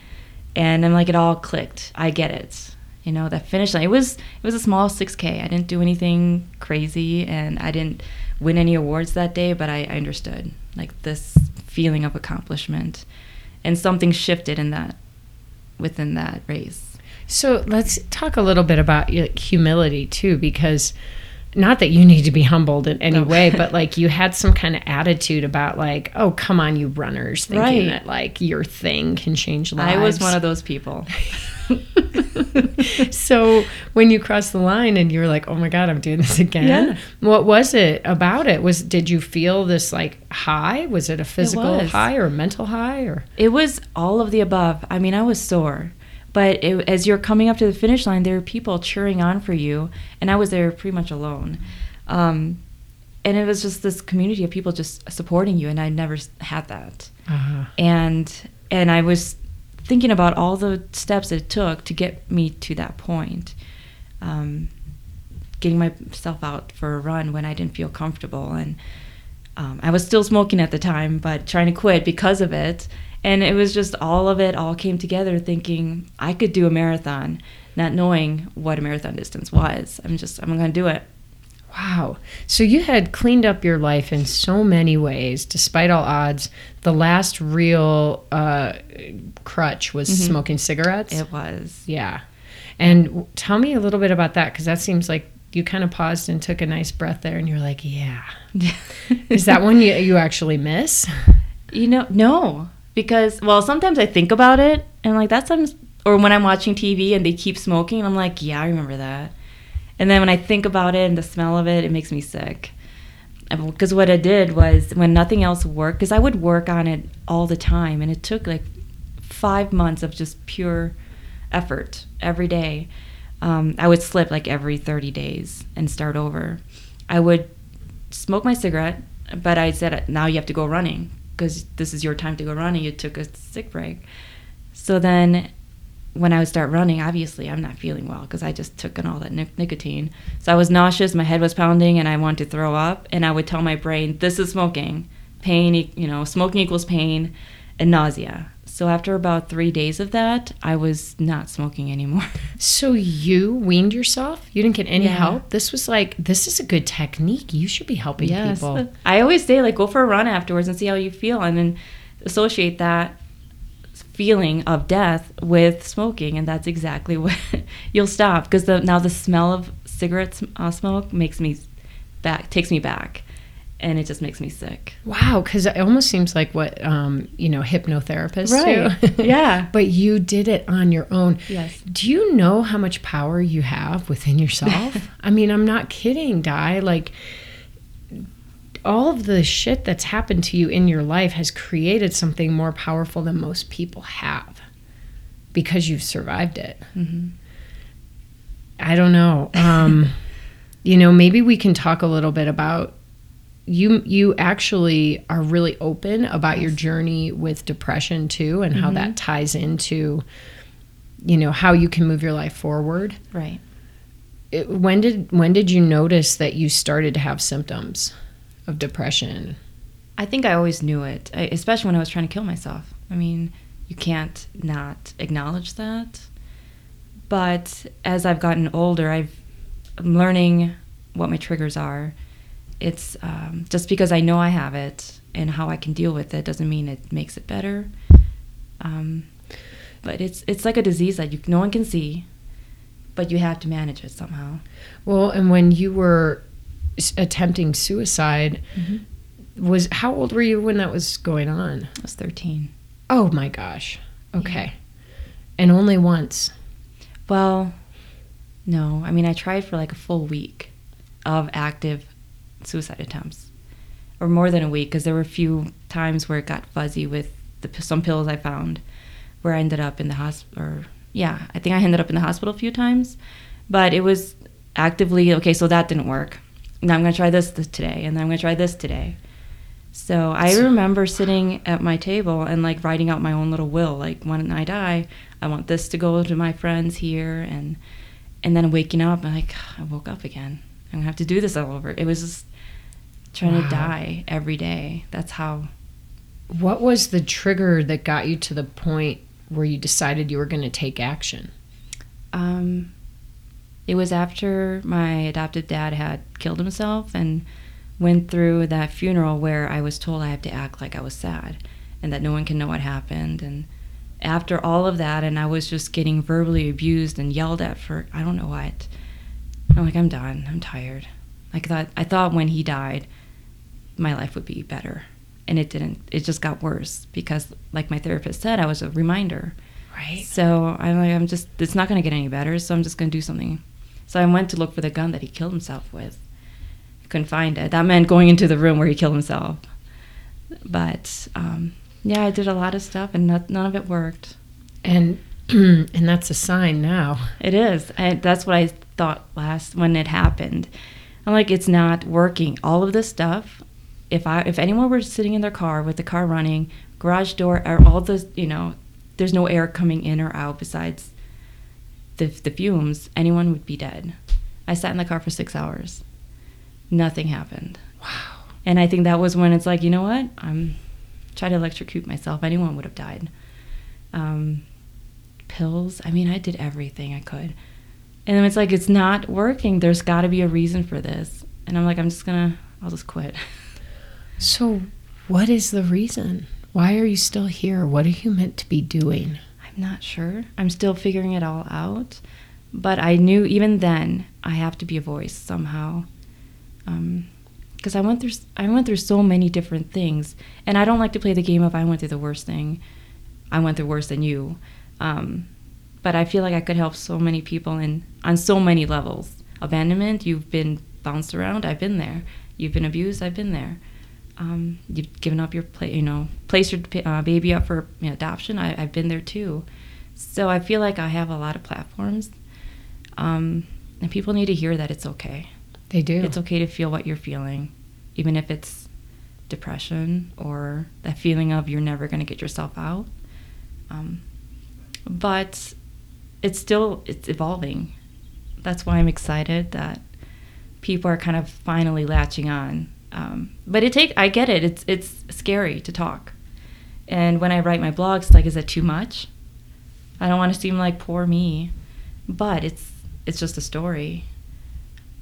and I'm like, it all clicked. I get it. You know, that finish line. It was it was a small 6K. I didn't do anything crazy, and I didn't win any awards that day, but I, I understood like this feeling of accomplishment, and something shifted in that within that race. So, let's talk a little bit about humility too, because not that you need to be humbled in any No. way, but like you had some kind of attitude about like, oh, come on, you runners, thinking Right. that like your thing can change lives. I was one of those people. so when you crossed the line and you were like, "Oh my god, I'm doing this again." Yeah. What was it about it? Was did you feel this like high? Was it a physical was. high or a mental high or It was all of the above. I mean, I was sore, but it, as you're coming up to the finish line, there are people cheering on for you, and I was there pretty much alone. Um, and it was just this community of people just supporting you, and I never had that. uh, And and I was thinking about all the steps it took to get me to that point. Um, getting myself out for a run when I didn't feel comfortable, and um, I was still smoking at the time, but trying to quit because of it. And it was just all of it all came together, thinking I could do a marathon, not knowing what a marathon distance was. I'm just I'm gonna do it. Wow. So you had cleaned up your life in so many ways, despite all odds. The last real uh, crutch was Mhm. smoking cigarettes. It was. Yeah. And w- tell me a little bit about that because that seems like you kind of paused and took a nice breath there and you're like, yeah. Is that one you, you actually miss? You know, no, because well, sometimes I think about it and like that's some, or when I'm watching TV and they keep smoking, I'm like, yeah, I remember that. And then when I think about it and the smell of it, it makes me sick. Because what I did was when nothing else worked, because I would work on it all the time, and it took like five months of just pure effort every day. Um, I would slip like every 30 days and start over. I would smoke my cigarette, but I said, now you have to go running because this is your time to go running. You took a sick break. So then when I would start running, obviously I'm not feeling well because I just took in all that nic- nicotine. So I was nauseous, my head was pounding, and I wanted to throw up. And I would tell my brain, "This is smoking. Pain, you know, smoking equals pain and nausea." So after about three days of that, I was not smoking anymore. So you weaned yourself? You didn't get any Yeah. help? This was like, this is a good technique. You should be helping people. I always say like go for a run afterwards and see how you feel, and then associate that feeling of death with smoking, and that's exactly what you'll stop because the, now the smell of cigarette uh, smoke makes me back, takes me back, and it just makes me sick. Wow, because it almost seems like what um, you know hypnotherapists Right. do. Yeah. but you did it on your own. Yes. Do you know how much power you have within yourself? I mean, I'm not kidding, Di. Like all of the shit that's happened to you in your life has created something more powerful than most people have because you've survived it. hmm I don't know. Um, you know, maybe we can talk a little bit about you. You actually are really open about your journey with depression too, and how that mm-hmm. ties into, you know, how you can move your life forward. Right. It, when did when did you notice that you started to have symptoms of depression? I think I always knew it, I- especially when I was trying to kill myself. I mean, you can't not acknowledge that. But as I've gotten older, I've I'm learning what my triggers are. It's um, just because I know I have it and how I can deal with it doesn't mean it makes it better. Um, but it's it's like a disease that you no one can see, but you have to manage it somehow. Well, and when you were attempting suicide, was how old were you when that was going on? I was 13. Oh my gosh. Okay. And only once. Well, no. I mean, I tried for like a full week of active suicide attempts, or more than a week, because there were a few times where it got fuzzy with the some pills I found, where I ended up in the hospital. Or yeah, I think I ended up in the hospital a few times, but it was actively okay. So that didn't work. Now I'm gonna try this th- today, and then I'm gonna try this today. So I remember sitting at my table and like writing out my own little will. Like when I die, I want this to go to my friends here, and and then waking up and like I woke up again. I'm gonna have to do this all over. It was just trying Wow. to die every day. That's how. What was the trigger that got you to the point where you decided you were going to take action? Um, it was after my adopted dad had killed himself and went through that funeral where I was told I have to act like I was sad and that no one can know what happened. And after all of that, and I was just getting verbally abused and yelled at for I don't know what. I'm like, I'm done. I'm tired. Like thought I thought when he died, my life would be better, and it didn't. It just got worse because, like my therapist said, I was a reminder. Right. So I'm like, I'm just, it's not going to get any better. So I'm just going to do something. So I went to look for the gun that he killed himself with. I couldn't find it. That meant going into the room where he killed himself. But um, yeah, I did a lot of stuff and not, none of it worked. And and that's a sign now. It is. I, that's what I thought last when it happened. I'm like, it's not working. All of this stuff. If I, if anyone were sitting in their car with the car running, garage door, all the, you know, there's no air coming in or out besides the the fumes, anyone would be dead. I sat in the car for six hours. Nothing happened. Wow. And I think that was when it's like, you know what? I'm trying to electrocute myself. Anyone would have died. Um, pills. I mean, I did everything I could. And then it's like, it's not working. There's got to be a reason for this. And I'm like, I'm just going to, I'll just quit. So, what is the reason? Why are you still here? What are you meant to be doing? I'm not sure. I'm still figuring it all out. But I knew even then I have to be a voice somehow. Because I went through I went through so many different things, and I don't like to play the game of I went through the worst thing. I went through worse than you. Um, but I feel like I could help so many people in on so many levels. Abandonment, you've been bounced around. I've been there. You've been abused. I've been there. Um, you've given up your play, you know, placed your uh, baby up for you know, adoption. I, I've been there too. So I feel like I have a lot of platforms. Um, and people need to hear that it's okay. They do. It's okay to feel what you're feeling, even if it's depression or that feeling of you're never going to get yourself out. Um, but it's still it's evolving. That's why I'm excited that people are kind of finally latching on. Um, but it take I get it. It's it's scary to talk. And when I write my blogs, like, is it too much? I don't want to seem like poor me, but it's it's just a story,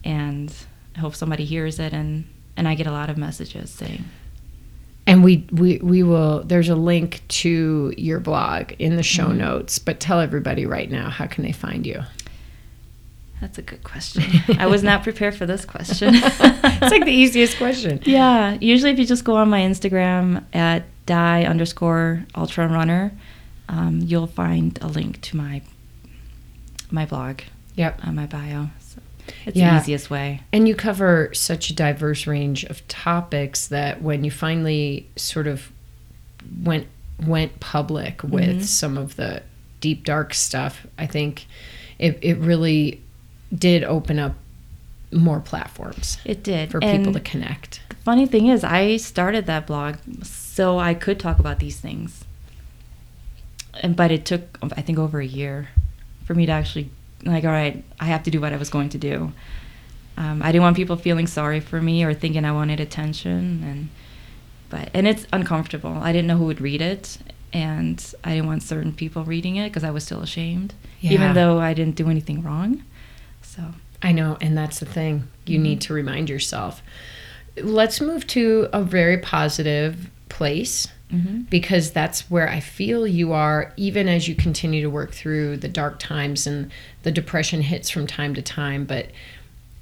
and I hope somebody hears it and and I get a lot of messages saying, And we, we we will. There's a link to your blog in the show Mhm. notes. But tell everybody right now how can they find you? "That's a good question. I was not prepared for this question." it's like the easiest question. Yeah, usually if you just go on my Instagram at Di underscore ultra runner, um, you'll find a link to my my blog Yep. on my bio. It's Yeah. the easiest way. And you cover such a diverse range of topics that when you finally sort of went went public with Mhm. some of the deep dark stuff, I think it it really did open up more platforms It did for people to connect. The funny thing is, I started that blog so I could talk about these things, and but it took I think over a year for me to actually like, all right, I have to do what I was going to do. Um, I didn't want people feeling sorry for me or thinking I wanted attention, and but and it's uncomfortable. I didn't know who would read it, and I didn't want certain people reading it because I was still ashamed, Yeah. even though I didn't do anything wrong. So I know, and that's the thing. You Mhm. need to remind yourself. Let's move to a very positive place mhm. because that's where I feel you are, even as you continue to work through the dark times and the depression hits from time to time. But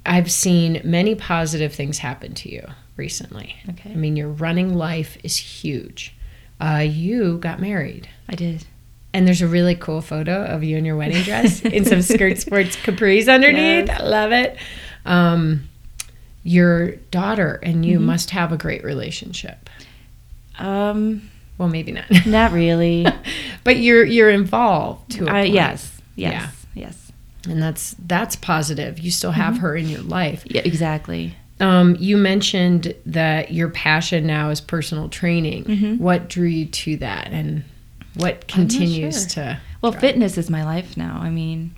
I've seen many positive things happen to you recently. Okay. I mean, your running life is huge. Uh, you got married. I did. And there's a really cool photo of you in your wedding dress in some skirt sports capris underneath. Yes. I love it. Um, your daughter and you Mhm. must have a great relationship. Um, Well, maybe not. not really. but you're you're involved to a Uh, point. yes, yes, yes. and that's that's positive. You still have Mhm. her in your life. Yeah, exactly. Um, you mentioned that your passion now is personal training. Mhm. What drew you to that, and what continues sure. to? Well, drive- fitness is my life now. I mean,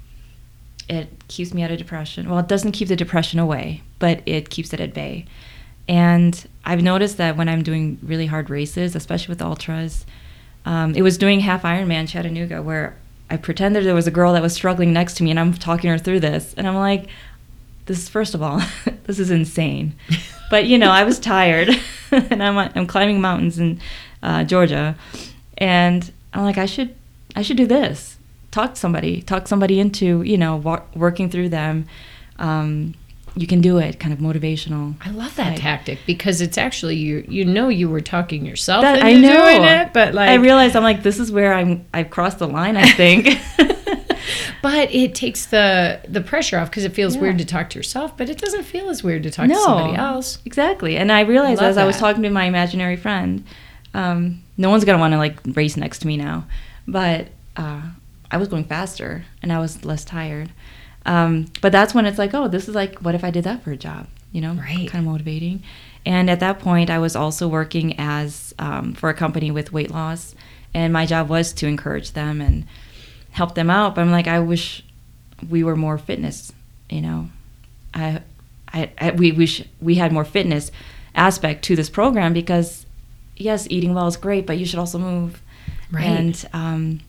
it keeps me out of depression. Well, it doesn't keep the depression away, but it keeps it at bay. And I've noticed that when I'm doing really hard races, especially with ultras, um, it was doing half Ironman Chattanooga where I pretended there was a girl that was struggling next to me and I'm talking her through this. And I'm like, this is, first of all, this is insane. But, you know, I was tired and I'm, I'm climbing mountains in uh, Georgia. And I'm like, I should, I should do this. Talk to somebody, talk somebody into, you know, working through them. Um, you can do it, kind of motivational. I love that Right. tactic because it's actually you. You know, you were talking yourself That- into I know. doing it, but like I realized I'm like, this is where I'm. I've crossed the line. I think. But it takes the the pressure off because it feels Yeah. weird to talk to yourself, but it doesn't feel as weird to talk to somebody else. Exactly. And I realized as I was talking to my imaginary friend, um, no one's gonna want to like race next to me now, but uh, I was going faster and I was less tired. Um, but that's when it's like, oh, this is like, what if I did that for a job? You know, Right. kind of motivating. And at that point, I was also working as um, for a company with weight loss, and my job was to encourage them and help them out. But I'm like, I wish we were more fitness. You know, I, I, I we we sh- we had more fitness aspect to this program because yes, eating well is great, but you should also move. Right. And um,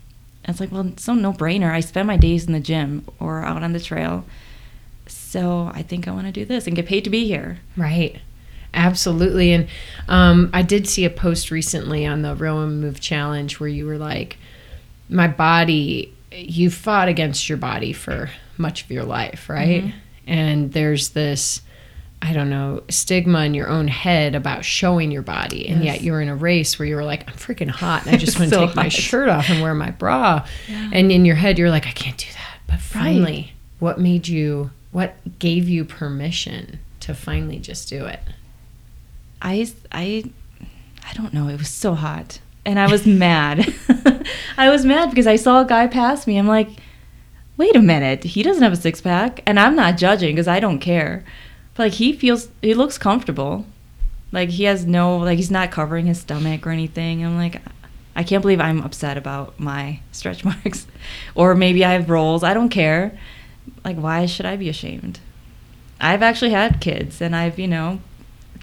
it's like, well, it's so no brainer. I spend my days in the gym or out on the trail. So I think I want to do this and get paid to be here. Right. Absolutely. And um, I did see a post recently on the Row and Move Challenge where you were like, my body, you fought against your body for much of your life, right? Mhm. And there's this, I don't know, stigma in your own head about showing your body. And Yes. yet you're in a race where you were like, I'm freaking hot. And I just want to So take my shirt off and wear my bra. Yeah. And in your head, you're like, I can't do that. But Right. finally, what made you, what gave you permission to finally just do it? I, I, I don't know. It was so hot, and I was mad. I was mad because I saw a guy pass me. I'm like, wait a minute, he doesn't have a six pack, and I'm not judging because I don't care. But like he feels, he looks comfortable. Like he has no, like he's not covering his stomach or anything. I'm like, I can't believe I'm upset about my stretch marks, or maybe I have rolls. I don't care. Like why should I be ashamed? I've actually had kids, and I've you know,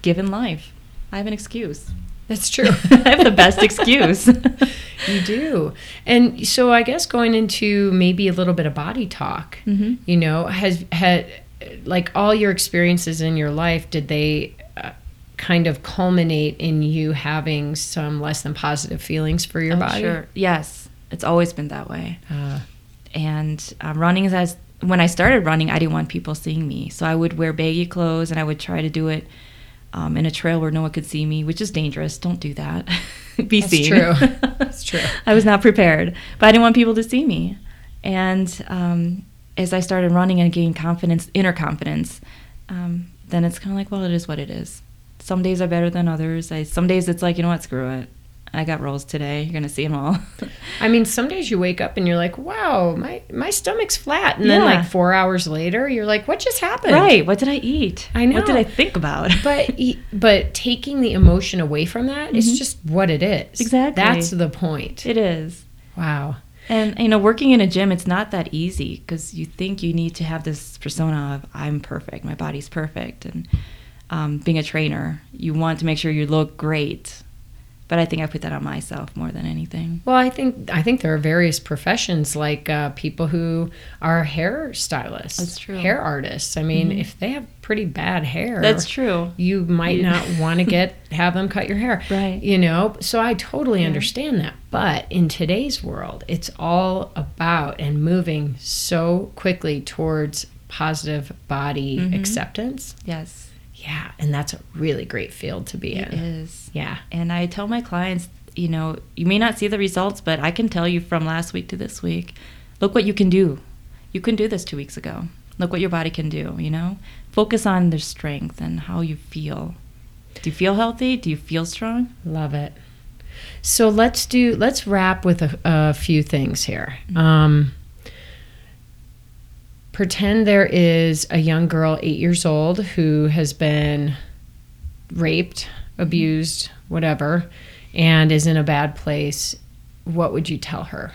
given life. I have an excuse. That's true. I have the best excuse. you do. And so I guess going into maybe a little bit of body talk, Mhm. you know, has had like all your experiences in your life, did they uh, kind of culminate in you having some less than positive feelings for your Oh, body? Sure. Yes, it's always been that way. Uh, and um, running is as when I started running, I didn't want people seeing me, so I would wear baggy clothes and I would try to do it um, in a trail where no one could see me, which is dangerous. Don't do that. Be That's seen. true. That's true. I was not prepared, but I didn't want people to see me. And um, as I started running and gained confidence, inner confidence, um, then it's kind of like, well, it is what it is. Some days are better than others. I, some days it's like, you know what, screw it. I got rolls today. You're gonna see them all. I mean, some days you wake up and you're like, "Wow, my my stomach's flat," and then Yeah. like four hours later, you're like, "What just happened?" right? What did I eat? I know. What did I think about? but but taking the emotion away from that is Mhm. just what it is. Exactly. That's the point. it is. wow. And you know, working in a gym, it's not that easy because you think you need to have this persona of I'm perfect, my body's perfect, and um, being a trainer, you want to make sure you look great. But I think I put that on myself more than anything. Well, I think I think there are various professions like uh, people who are hair stylists, That's true. hair artists. I mean, Mhm. if they have pretty bad hair, That's true. you might Yeah. not want to get have them cut your hair Right. you know so i totally Yeah. understand that but in today's world it's all about and moving so quickly towards positive body Mhm. acceptance Yes, yeah and that's a really great field to be it in is. yeah And I tell my clients, you know, you may not see the results, but I can tell you from last week to this week, look what you can do. You couldn't do this two weeks ago. Look what your body can do, you know? Focus on their strength and how you feel. Do you feel healthy? Do you feel strong? love it so let's do let's wrap with a, a few things here Mm-hmm. um pretend there is a young girl eight years old who has been raped abused whatever and is in a bad place what would you tell her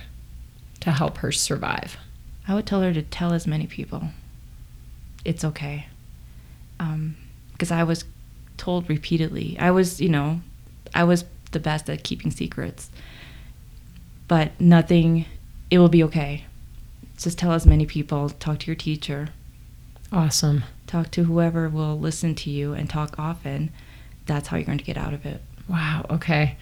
to help her survive I would tell her to tell as many people it's okay. Um, because I was told repeatedly, I was, you know, I was the best at keeping secrets. But nothing, it will be okay. Just tell as many people, talk to your teacher, awesome talk to whoever will listen to you and talk often. That's how you're going to get out of it. Wow. Okay.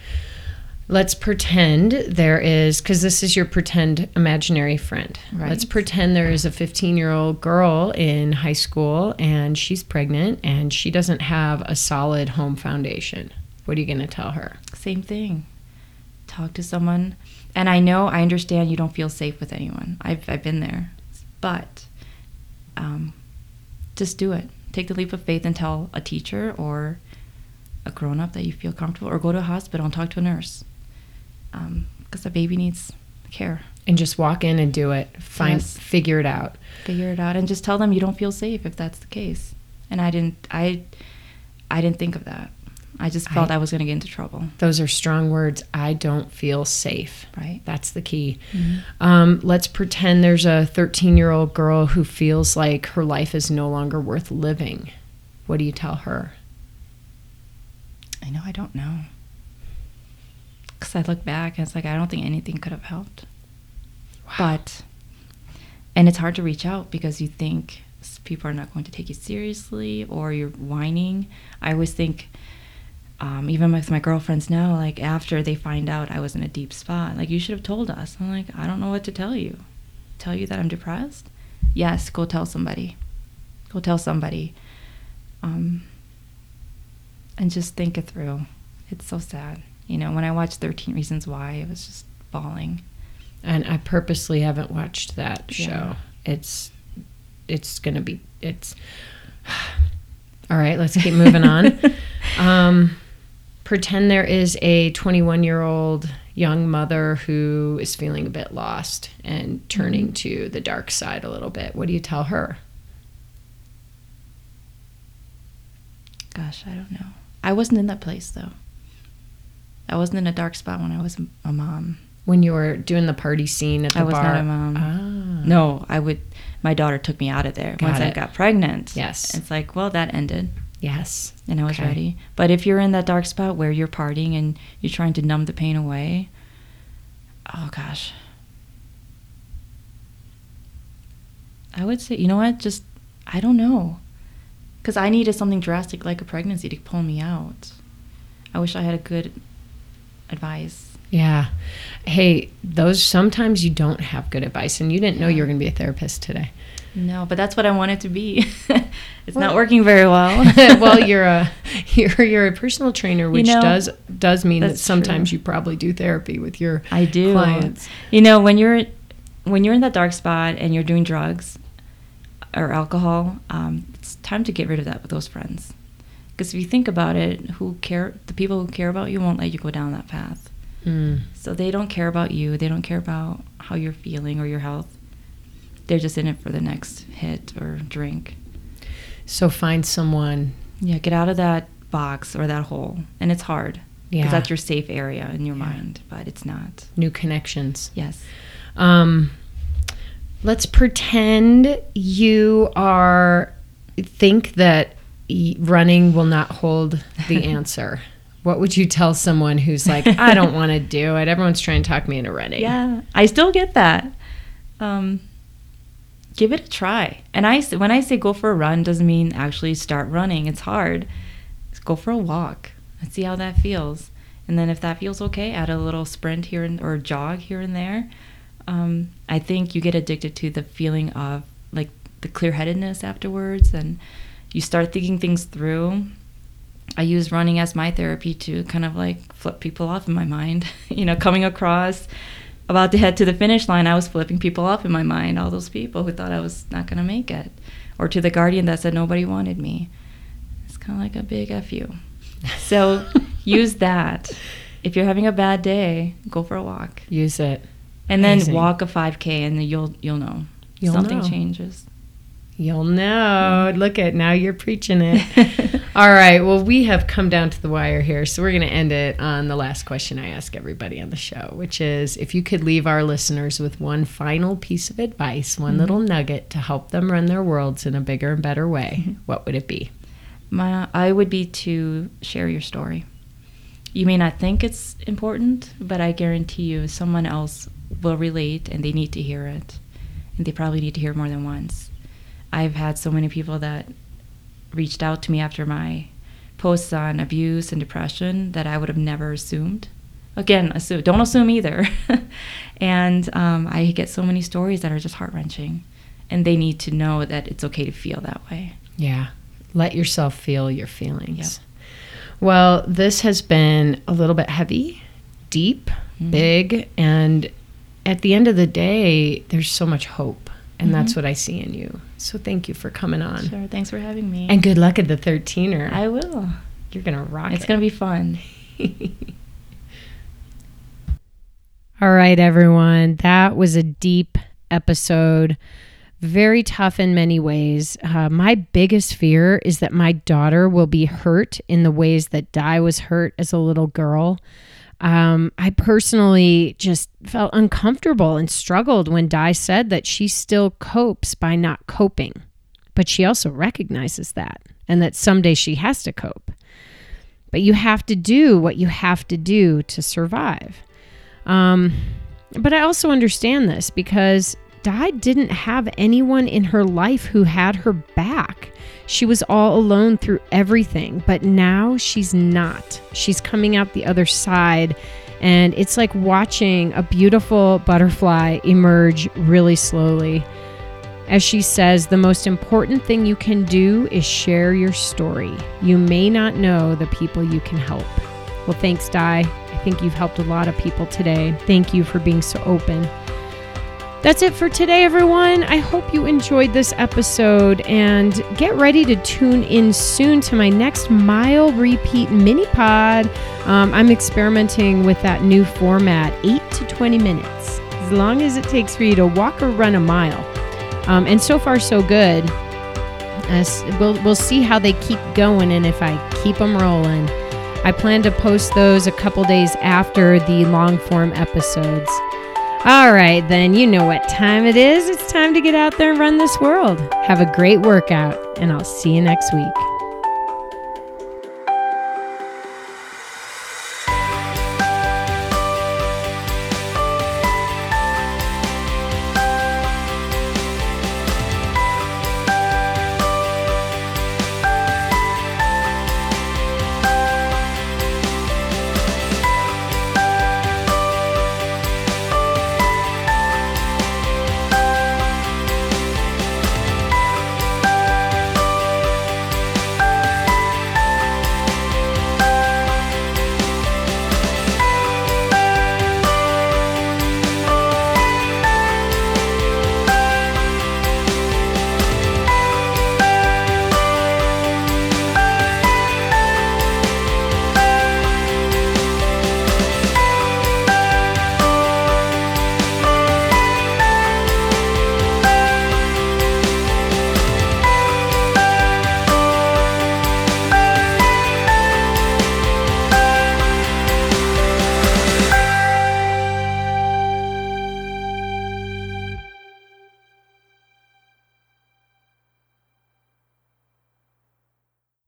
Let's pretend there is, because this is your pretend imaginary friend. Right. Let's pretend there is a 15 year old girl in high school and she's pregnant and she doesn't have a solid home foundation. What are you going to tell her? Same thing. Talk to someone. And I know, I understand you don't feel safe with anyone. I've, I've been there. But um, just do it. Take the leap of faith and tell a teacher or a grown up that you feel comfortable, or go to a hospital and talk to a nurse. Because the baby needs care. And just walk in and do it. Find, Yes. figure it out. Figure it out and just tell them you don't feel safe if that's the case. And I didn't, I, I didn't think of that. I just felt I- I, was going to get into trouble, Those are strong words. I don't feel safe. right? That's the key. Um, let's pretend there's a 13 year old girl who feels like her life is no longer worth living. What do you tell her? I know I don't know. Because I look back and it's like, I don't think anything could have helped. But, and it's hard to reach out because you think people are not going to take you seriously or you're whining. I always think, um, even with my girlfriends now, like after they find out I was in a deep spot, like, you should have told us. I'm like, I don't know what to tell you. Tell you that I'm depressed? Yes, go tell somebody. Go tell somebody. Um, and just think it through. It's so sad. You know, when I watched 13 Reasons Why, it was just bawling. And I purposely haven't watched that Yeah. show. It's it's gonna be it's all right, let's keep moving on. um pretend there is a 21 year old young mother who is feeling a bit lost and turning to the dark side a little bit. What do you tell her? Gosh, I don't know. I wasn't in that place though. I wasn't in a dark spot when I was a mom. When you were doing the party scene at the bar, I was bar? not a mom. Ah. No, I would. My daughter took me out of there once I got pregnant. Yes. It's like, well, that ended, Yes. and I was Okay. ready. But if you're in that dark spot where you're partying and you're trying to numb the pain away, oh gosh, I would say, you know what? Just I don't know, because I needed something drastic like a pregnancy to pull me out. I wish I had a good advice. Yeah. Hey, those sometimes you don't have good advice, and you didn't know you were going to be a therapist today. No, but that's what I wanted to be. it's Well- not working very well. well, you're a you're you're a personal trainer, which know, does does mean that sometimes true. you probably do therapy with your I do. clients. You know, when you're when you're in that dark spot and you're doing drugs or alcohol, um, it's time to get rid of that with those friends. Because if you think about it, who care? The people who care about you won't let you go down that path. Mm. So they don't care about you. They don't care about how you're feeling or your health. They're just in it for the next hit or drink. So find someone. Yeah, get out of that box or that hole. And it's hard because that's your safe area in your Yeah. mind, but it's not. New connections. Yes. Um, let's pretend you are think that running will not hold the answer. What would you tell someone who's like, I don't want to do it. Everyone's trying to talk me into running. Yeah, I still get that. Um, give it a try. And I, when I say go for a run, doesn't mean actually start running. It's hard. Just go for a walk and see how that feels. And then if that feels okay, add a little sprint here and, or jog here and there. Um, I think you get addicted to the feeling of like the clear headedness afterwards, and you start thinking things through. I use running as my therapy to kind of like flip people off in my mind. you know, coming across about to head to the finish line, I was flipping people off in my mind, all those people who thought I was not going to make it. Or to the guardian that said nobody wanted me. It's kind of like a big F you. So use that. If you're having a bad day, go for a walk. Use it. And then walk a 5K and you'll, you'll know. You'll Something know. changes. You'll know. Look at now you're preaching it. All right. Well, we have come down to the wire here. So we're going to end it on the last question I ask everybody on the show, which is if you could leave our listeners with one final piece of advice, one mm-hmm. little nugget to help them run their worlds in a bigger and better way, mm-hmm. what would it be? My, I would be to share your story. You may not think it's important, but I guarantee you someone else will relate and they need to hear it. And they probably need to hear more than once. I've had so many people that reached out to me after my posts on abuse and depression that I would have never assumed. Again, assume, don't assume either. and um, I get so many stories that are just heart wrenching. And they need to know that it's okay to feel that way. Yeah. Let yourself feel your feelings. Well, this has been a little bit heavy, deep, Mhm. big, and at the end of the day, there's so much hope. And that's Mhm. what I see in you. So thank you for coming on. Sure. Thanks for having me. And good luck at the 13er. I will. You're going to rock It's it. going to be fun. All right, everyone. That was a deep episode. Very tough in many ways. Uh, my biggest fear is that my daughter will be hurt in the ways that Di was hurt as a little girl. Um, I personally just felt uncomfortable and struggled when Di said that she still copes by not coping. But she also recognizes that and that someday she has to cope. But you have to do what you have to do to survive. Um, but I also understand this because Di didn't have anyone in her life who had her back. She was all alone through everything, but now she's not. She's coming out the other side, and it's like watching a beautiful butterfly emerge really slowly. As she says, the most important thing you can do is share your story. You may not know the people you can help. Well, thanks, Di. I think you've helped a lot of people today. Thank you for being so open. That's it for today, everyone. I hope you enjoyed this episode and get ready to tune in soon to my next mile repeat mini pod. Um, I'm experimenting with that new format 8 to 20 minutes, as long as it takes for you to walk or run a mile. Um, and so far, so good. We'll, we'll see how they keep going and if I keep them rolling. I plan to post those a couple days after the long form episodes. All right, then you know what time it is. It's time to get out there and run this world. Have a great workout, and I'll see you next week.